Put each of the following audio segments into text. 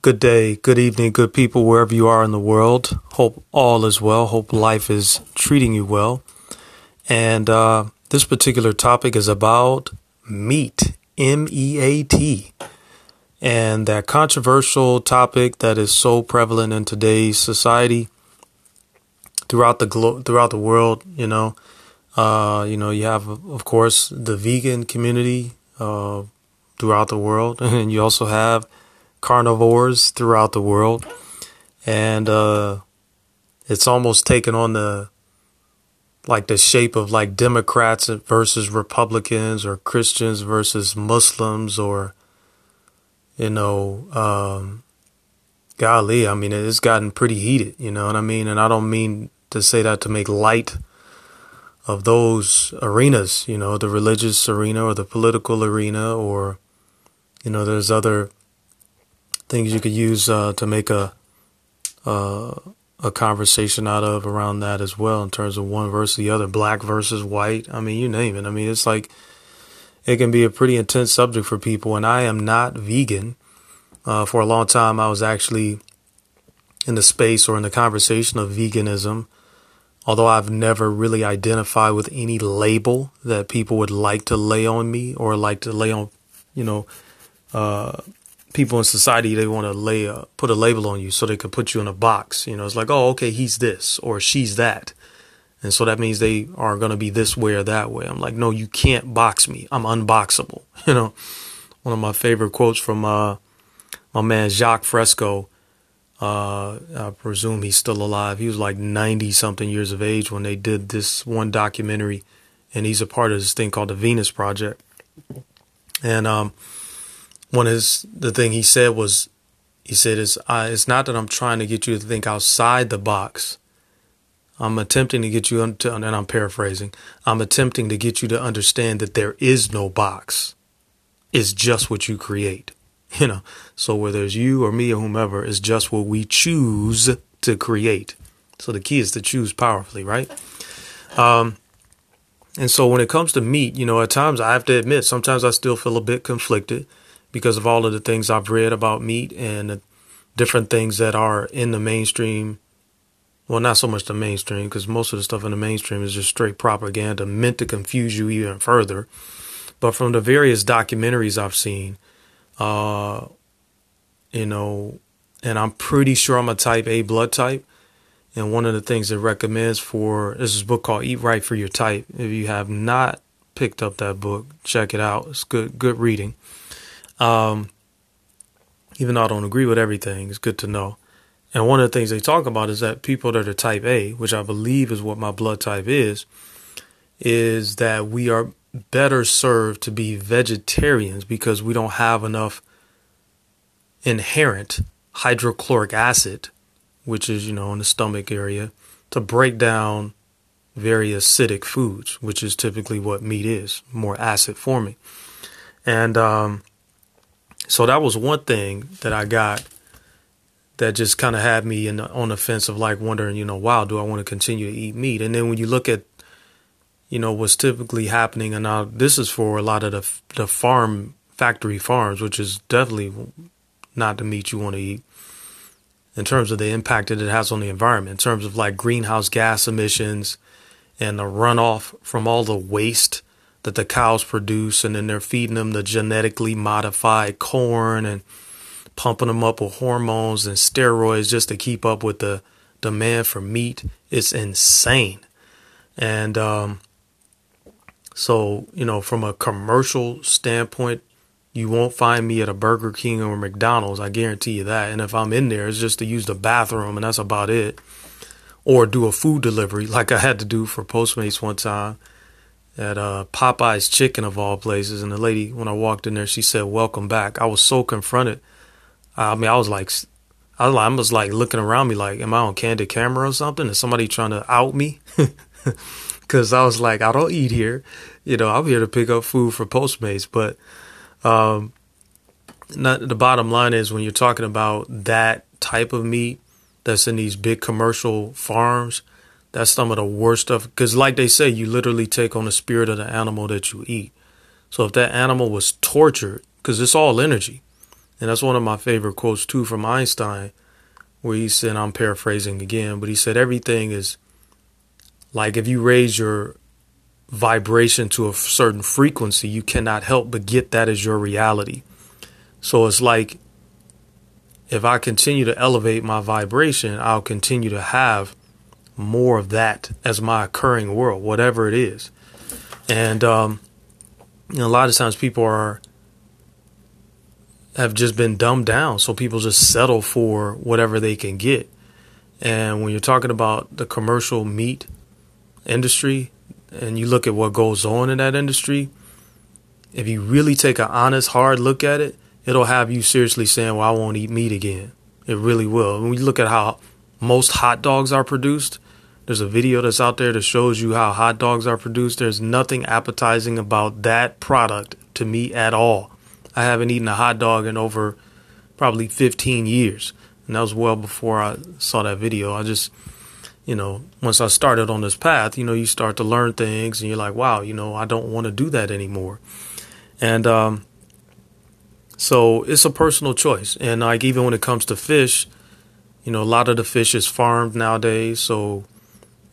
Good day, good evening, good people, wherever you are in the world. Hope all is well. Hope life is treating you well. And uh, this particular topic is about meat, M E A T. And that controversial topic that is so prevalent in today's society throughout the glo- throughout the world, you know. Uh, you know, you have, of course, the vegan community uh, throughout the world, and you also have carnivores throughout the world, and uh, it's almost taken on the like the shape of like Democrats versus Republicans or Christians versus Muslims or you know um, golly I mean it's gotten pretty heated you know what I mean? And I don't mean to say that to make light of those arenas you know the religious arena or the political arena or you know there's other things you could use uh, to make a uh, a conversation out of around that as well in terms of one versus the other, black versus white. I mean, you name it. I mean, it's like it can be a pretty intense subject for people. And I am not vegan. Uh, for a long time, I was actually in the space or in the conversation of veganism. Although I've never really identified with any label that people would like to lay on me or like to lay on, you know, uh, people in society they want to lay a, put a label on you so they can put you in a box. You know, it's like, oh, okay, he's this or she's that, and so that means they are going to be this way or that way. I'm like, no, you can't box me. I'm unboxable. You know, one of my favorite quotes from uh, my man Jacques Fresco. Uh, I presume he's still alive. He was like 90 something years of age when they did this one documentary, and he's a part of this thing called the Venus Project. And um, one is the thing he said was he said it's uh, it's not that I'm trying to get you to think outside the box. I'm attempting to get you to, and I'm paraphrasing. I'm attempting to get you to understand that there is no box. It's just what you create. You know, so whether it's you or me or whomever, it's just what we choose to create. So the key is to choose powerfully, right? Um, and so when it comes to meat, you know, at times I have to admit, sometimes I still feel a bit conflicted because of all of the things I've read about meat and the different things that are in the mainstream. Well, not so much the mainstream, because most of the stuff in the mainstream is just straight propaganda meant to confuse you even further. But from the various documentaries I've seen, uh, you know, and I'm pretty sure I'm a type A blood type. And one of the things it recommends for this is a book called Eat Right for Your Type. If you have not picked up that book, check it out. It's good, good reading. Um, even though I don't agree with everything, it's good to know. And one of the things they talk about is that people that are type A, which I believe is what my blood type is, is that we are better served to be vegetarians because we don't have enough inherent hydrochloric acid, which is, you know, in the stomach area, to break down very acidic foods, which is typically what meat is, more acid forming. And um, so that was one thing that I got that just kind of had me in the, on the fence of like wondering, you know, wow, do I want to continue to eat meat? And then when you look at, you know, what's typically happening, and now this is for a lot of the the farm factory farms, which is definitely not the meat you want to eat. In terms of the impact that it has on the environment, in terms of like greenhouse gas emissions and the runoff from all the waste that the cows produce, and then they're feeding them the genetically modified corn and pumping them up with hormones and steroids just to keep up with the demand for meat. It's insane. And um, so, you know, from a commercial standpoint, you won't find me at a Burger King or McDonald's. I guarantee you that. And if I'm in there, it's just to use the bathroom, and that's about it. Or do a food delivery like I had to do for Postmates one time at uh, Popeye's Chicken of all places. And the lady, when I walked in there, she said, "Welcome back." I was so confronted. I mean, I was like, I was, like, looking around me, like, "Am I on candid camera or something? Is somebody trying to out me?" Because I was like, "I don't eat here. You know, I'm here to pick up food for Postmates." But um, not, the bottom line is when you're talking about that type of meat that's in these big commercial farms that's some of the worst stuff. Because, like they say, you literally take on the spirit of the animal that you eat. So, if that animal was tortured, because it's all energy, And that's one of my favorite quotes too from Einstein, where he said, I'm paraphrasing again, but he said everything is like if you raise your vibration to a certain frequency, you cannot help but get that as your reality. So it's like if I continue to elevate my vibration, I'll continue to have more of that as my occurring world, whatever it is. And um, you know, a lot of times people are have just been dumbed down, so people just settle for whatever they can get. And when you're talking about the commercial meat industry, and you look at what goes on in that industry, if you really take an honest, hard look at it, it'll have you seriously saying, "Well, I won't eat meat again." It really will. When you look at how most hot dogs are produced, there's a video that's out there that shows you how hot dogs are produced. There's nothing appetizing about that product to me at all. I haven't eaten a hot dog in over probably 15 years. And that was well before I saw that video. I just, you know, once I started on this path, you know, you start to learn things and you're like, wow, you know, I don't want to do that anymore. And um, so it's a personal choice. And like even when it comes to fish, you know, a lot of the fish is farmed nowadays. So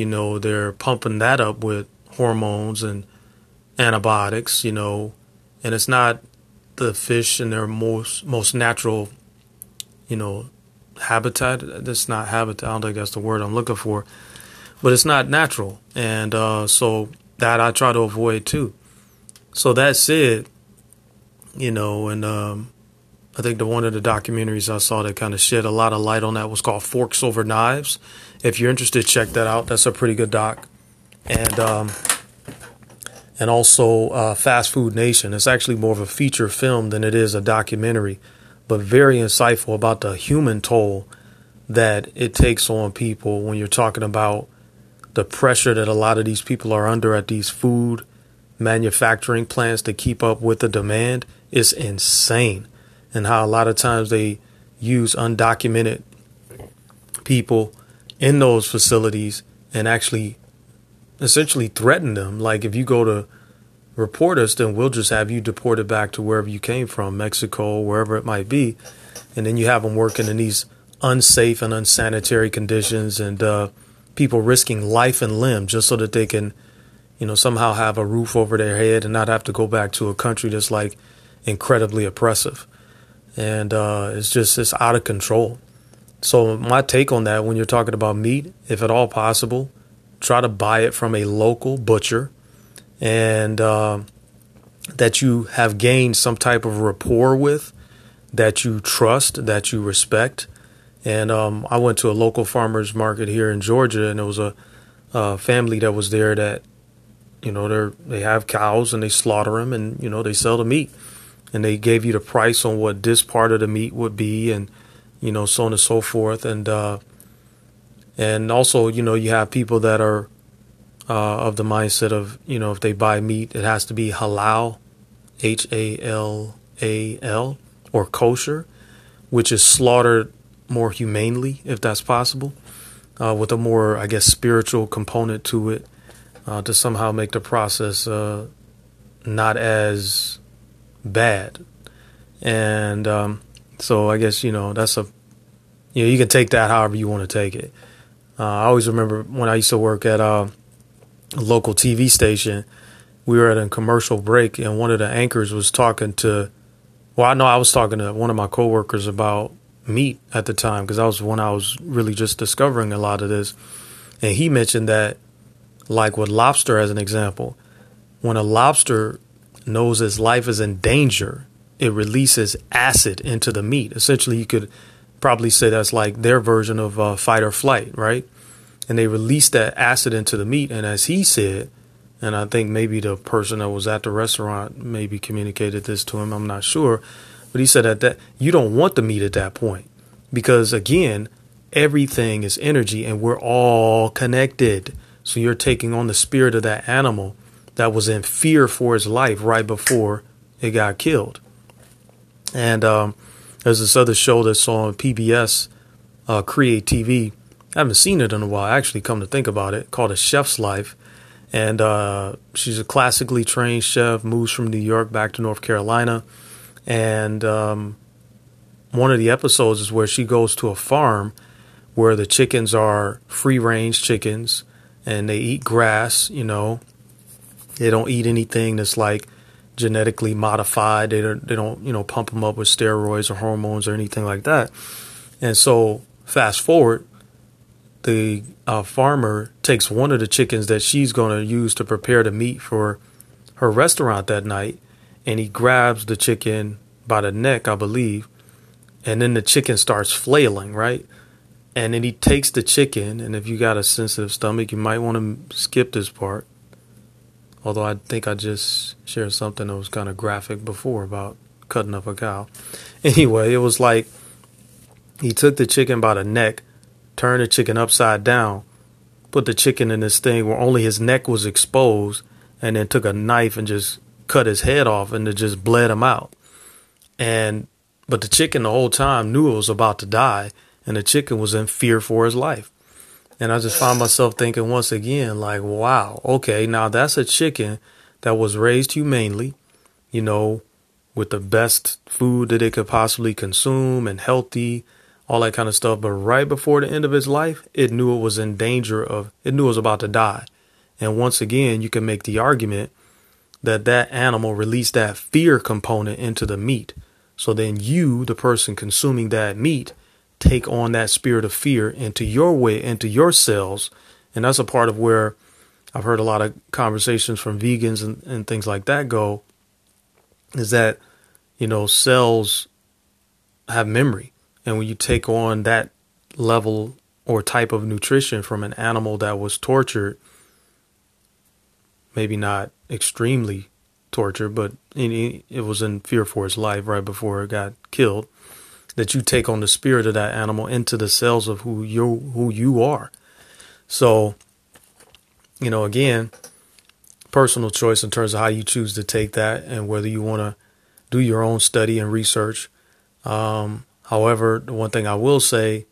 you know, they're pumping that up with hormones and antibiotics, you know, and it's not the fish in their most most natural, you know, habitat. That's not habitat. I don't think that's the word I'm looking for, but it's not natural, and uh, so that I try to avoid too. So that said, you know, and um, I think the one of the documentaries I saw that kind of shed a lot of light on that was called Forks Over Knives, if you're interested, check that out. That's a pretty good doc. And um, and also uh, Fast Food Nation. It's actually more of a feature film than it is a documentary, but very insightful about the human toll that it takes on people when you're talking about the pressure that a lot of these people are under at these food manufacturing plants to keep up with the demand. It's insane. And how a lot of times they use undocumented people in those facilities and actually essentially threaten them. Like if you go to report us, then we'll just have you deported back to wherever you came from, Mexico, wherever it might be. And then you have them working in these unsafe and unsanitary conditions and uh, people risking life and limb just so that they can, you know, somehow have a roof over their head and not have to go back to a country that's like incredibly oppressive. And uh, it's just, it's out of control. So my take on that when you're talking about meat, if at all possible, try to buy it from a local butcher and uh, that you have gained some type of rapport with, that you trust, that you respect. And um, I went to a local farmers market here in Georgia, and there was a, a family that was there that, you know, they they have cows and they slaughter them, and you know they sell the meat, and they gave you the price on what this part of the meat would be, and you know, so on and so forth. And uh, and also, you know, you have people that are uh, of the mindset of, you know, if they buy meat, it has to be halal, H A L A L, or kosher, which is slaughtered more humanely, if that's possible, uh, with a more, I guess, spiritual component to it, uh, to somehow make the process uh, not as bad. And um, so I guess you know that's a you know you can take that however you want to take it. Uh, I always remember when I used to work at uh, a local TV station. We were at a commercial break, and one of the anchors was talking to. Well, I know I was talking to one of my coworkers about meat at the time because that was when I was really just discovering a lot of this, and he mentioned that, like with lobster as an example, when a lobster knows its life is in danger, it releases acid into the meat. Essentially, you could probably say that's like their version of uh, fight or flight, right? And they release that acid into the meat. And as he said, and I think maybe the person that was at the restaurant maybe communicated this to him, I'm not sure, but he said that, that you don't want the meat at that point because again, everything is energy and we're all connected. So you're taking on the spirit of that animal that was in fear for his life right before it got killed. And um, there's this other show that's on PBS, uh, Create TV. I haven't seen it in a while. I actually come to think about it, called A Chef's Life. And uh, she's a classically trained chef, moves from New York back to North Carolina. And um, one of the episodes is where she goes to a farm where the chickens are free range chickens and they eat grass, you know. They don't eat anything that's like genetically modified. They don't, they don't, you know, pump them up with steroids or hormones or anything like that. And so, fast forward, the uh, farmer takes one of the chickens that she's going to use to prepare the meat for her restaurant that night, and he grabs the chicken by the neck, I believe, and then the chicken starts flailing, right? And then he takes the chicken, and if you got a sensitive stomach, you might want to skip this part. Although I think I just shared something that was kind of graphic before about cutting up a cow. Anyway, it was like he took the chicken by the neck, turned the chicken upside down, put the chicken in this thing where only his neck was exposed, and then took a knife and just cut his head off and it just bled him out. And but the chicken the whole time knew it was about to die, and the chicken was in fear for his life. And I just find myself thinking once again, like, wow, okay, now that's a chicken that was raised humanely, you know, with the best food that it could possibly consume and healthy, all that kind of stuff. But right before the end of its life, it knew it was in danger of, it knew it was about to die. And once again, you can make the argument that that animal released that fear component into the meat. So then you, the person consuming that meat, take on that spirit of fear into your way, into your cells. And that's a part of where I've heard a lot of conversations from vegans and, and things like that go is that, you know, cells have memory. And when you take on that level or type of nutrition from an animal that was tortured, maybe not extremely tortured, but it was in fear for its life right before it got killed that you take on the spirit of that animal into the cells of who you who you are. So, you know, again, personal choice in terms of how you choose to take that and whether you want to do your own study and research. Um, however, the one thing I will say,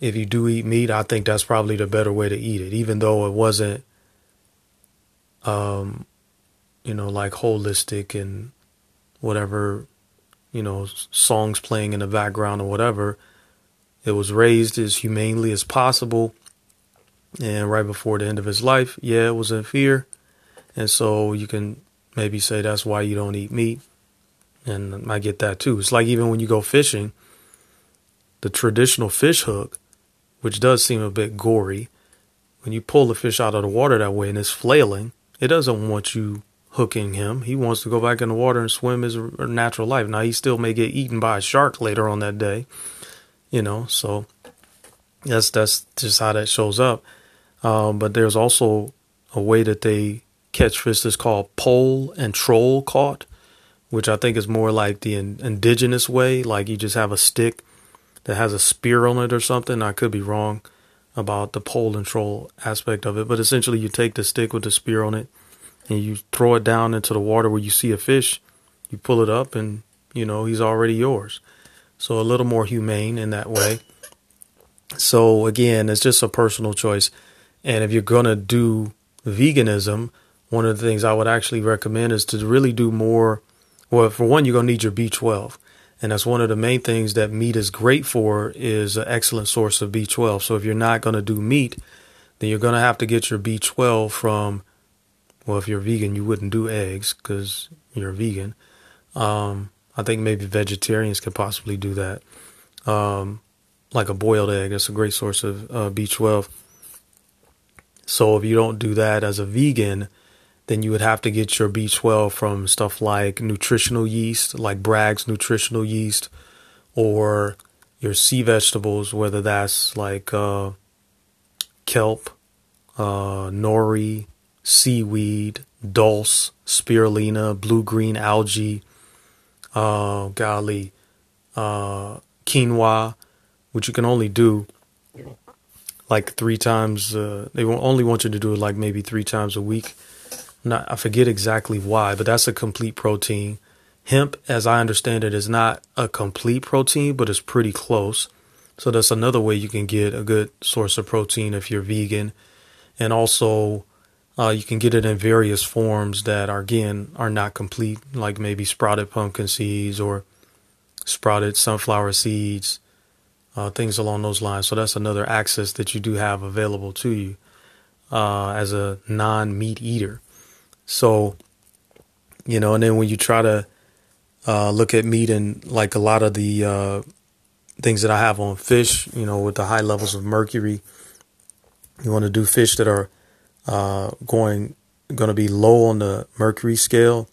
if you do eat meat, I think that's probably the better way to eat it, even though it wasn't, um, you know, like holistic and whatever you know, songs playing in the background or whatever. It was raised as humanely as possible. And right before the end of his life, yeah, it was in fear. And so you can maybe say that's why you don't eat meat. And I get that too. It's like even when you go fishing, the traditional fish hook, which does seem a bit gory, when you pull the fish out of the water that way and it's flailing, it doesn't want you hooking him. He wants to go back in the water and swim his natural life. Now he still may get eaten by a shark later on that day, you know. So that's that's just how that shows up. Um, but there's also a way that they catch fish that's called pole and troll caught, which I think is more like the in, indigenous way. Like you just have a stick that has a spear on it or something. I could be wrong about the pole and troll aspect of it, but essentially you take the stick with the spear on it and you throw it down into the water where you see a fish, you pull it up and you know he's already yours. So a little more humane in that way. So again, it's just a personal choice. And if you're going to do veganism, one of the things I would actually recommend is to really do more. Well, for one, you're going to need your B12. And that's one of the main things that meat is great for is an excellent source of B12. So if you're not going to do meat, then you're going to have to get your B12 from well, if you're vegan, you wouldn't do eggs because you're vegan. Um, I think maybe vegetarians could possibly do that. Um, like a boiled egg, that's a great source of uh, B12. So if you don't do that as a vegan, then you would have to get your B12 from stuff like nutritional yeast, like Bragg's nutritional yeast, or your sea vegetables, whether that's like uh, kelp, uh, nori, seaweed, dulse, spirulina, blue green algae, uh, golly, uh, quinoa, which you can only do like three times. Uh, they only want you to do it like maybe three times a week. Not, I forget exactly why, but that's a complete protein. Hemp, as I understand it, is not a complete protein, but it's pretty close. So that's another way you can get a good source of protein if you're vegan. And also, uh, you can get it in various forms that are again are not complete, like maybe sprouted pumpkin seeds or sprouted sunflower seeds, uh, things along those lines. So that's another access that you do have available to you uh, as a non meat eater. So, you know, and then when you try to uh, look at meat and like a lot of the uh, things that I have on fish, you know, with the high levels of mercury, you want to do fish that are uh, going going to be low on the mercury scale.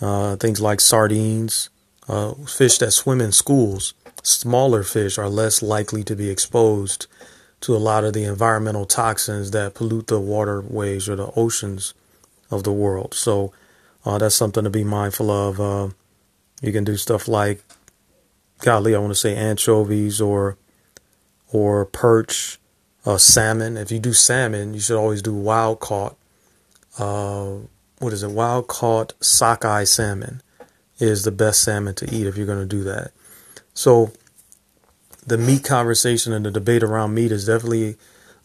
Uh, things like sardines, uh, fish that swim in schools, smaller fish are less likely to be exposed to a lot of the environmental toxins that pollute the waterways or the oceans of the world. So uh, that's something to be mindful of. Uh, you can do stuff like, golly, I want to say anchovies or or perch, uh, salmon. If you do salmon, you should always do wild caught. Uh, what is it? Wild caught sockeye salmon is the best salmon to eat if you're going to do that. So the meat conversation and the debate around meat is definitely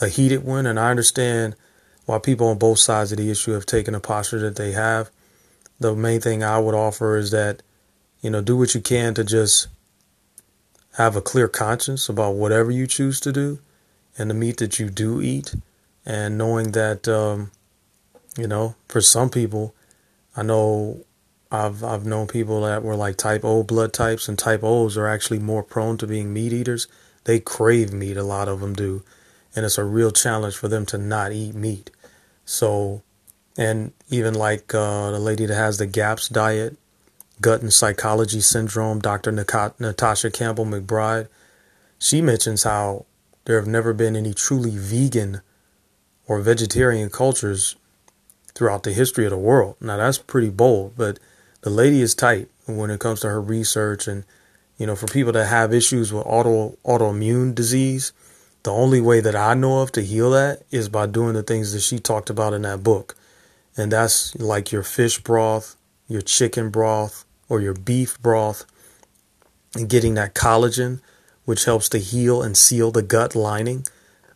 a heated one, and I understand why people on both sides of the issue have taken a posture that they have. The main thing I would offer is that, you know, do what you can to just have a clear conscience about whatever you choose to do and the meat that you do eat, and knowing that, um, you know, for some people, I know I've I've known people that were like type O blood types, and type O's are actually more prone to being meat eaters. They crave meat, a lot of them do, and it's a real challenge for them to not eat meat. So, and even like uh, the lady that has the GAPS diet, gut and psychology syndrome, Dr. Natasha Campbell McBride, she mentions how there have never been any truly vegan or vegetarian cultures throughout the history of the world. Now that's pretty bold, but the lady is tight when it comes to her research and you know for people that have issues with auto autoimmune disease the only way that I know of to heal that is by doing the things that she talked about in that book and that's like your fish broth your chicken broth or your beef broth and getting that collagen which helps to heal and seal the gut lining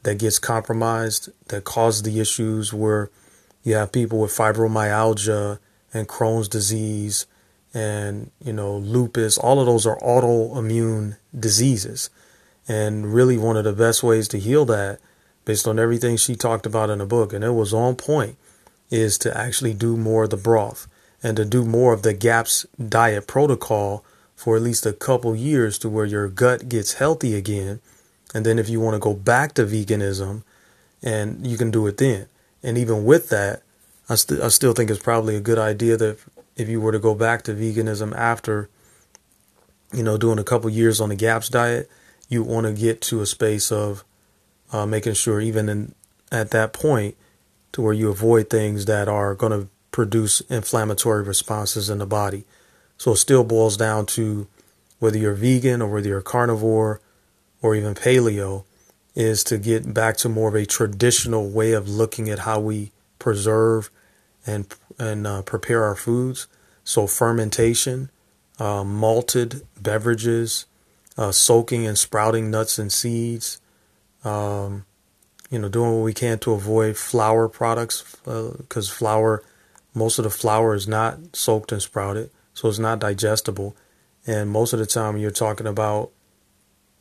that gets compromised that causes the issues where you have people with fibromyalgia and Crohn's disease and you know lupus. All of those are autoimmune diseases. And really one of the best ways to heal that based on everything she talked about in the book and it was on point is to actually do more of the broth and to do more of the gaps diet protocol for at least a couple years to where your gut gets healthy again and then if you want to go back to veganism and you can do it then and even with that I, st- I still think it's probably a good idea that if you were to go back to veganism after, you know, doing a couple years on the GAPS diet, you want to get to a space of uh, making sure, even in, at that point, to where you avoid things that are going to produce inflammatory responses in the body. So it still boils down to whether you're vegan or whether you're carnivore or even paleo, is to get back to more of a traditional way of looking at how we preserve and and uh, prepare our foods. So fermentation, uh, malted beverages, uh, soaking and sprouting nuts and seeds. Um, you know, doing what we can to avoid flour products because uh, flour, most of the flour is not soaked and sprouted, so it's not digestible. And most of the time, you're talking about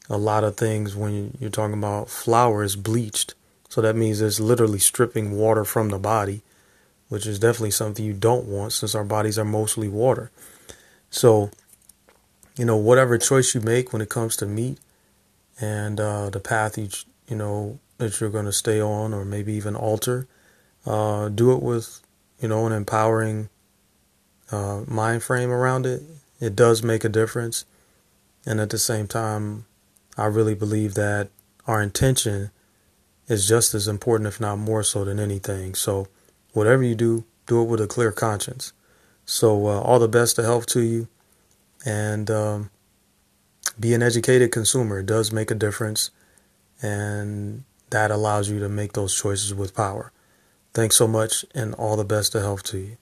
a lot of things when you're talking about flour is bleached. So that means it's literally stripping water from the body which is definitely something you don't want since our bodies are mostly water. So, you know, whatever choice you make when it comes to meat and uh, the path you you know that you're going to stay on or maybe even alter, uh, do it with you know an empowering uh, mind frame around it. It does make a difference, and at the same time, I really believe that our intention is just as important, if not more so, than anything. So whatever you do, do it with a clear conscience. So, uh, all the best of health to you, and um, be an educated consumer. It does make a difference, and that allows you to make those choices with power. Thanks so much, and all the best of health to you.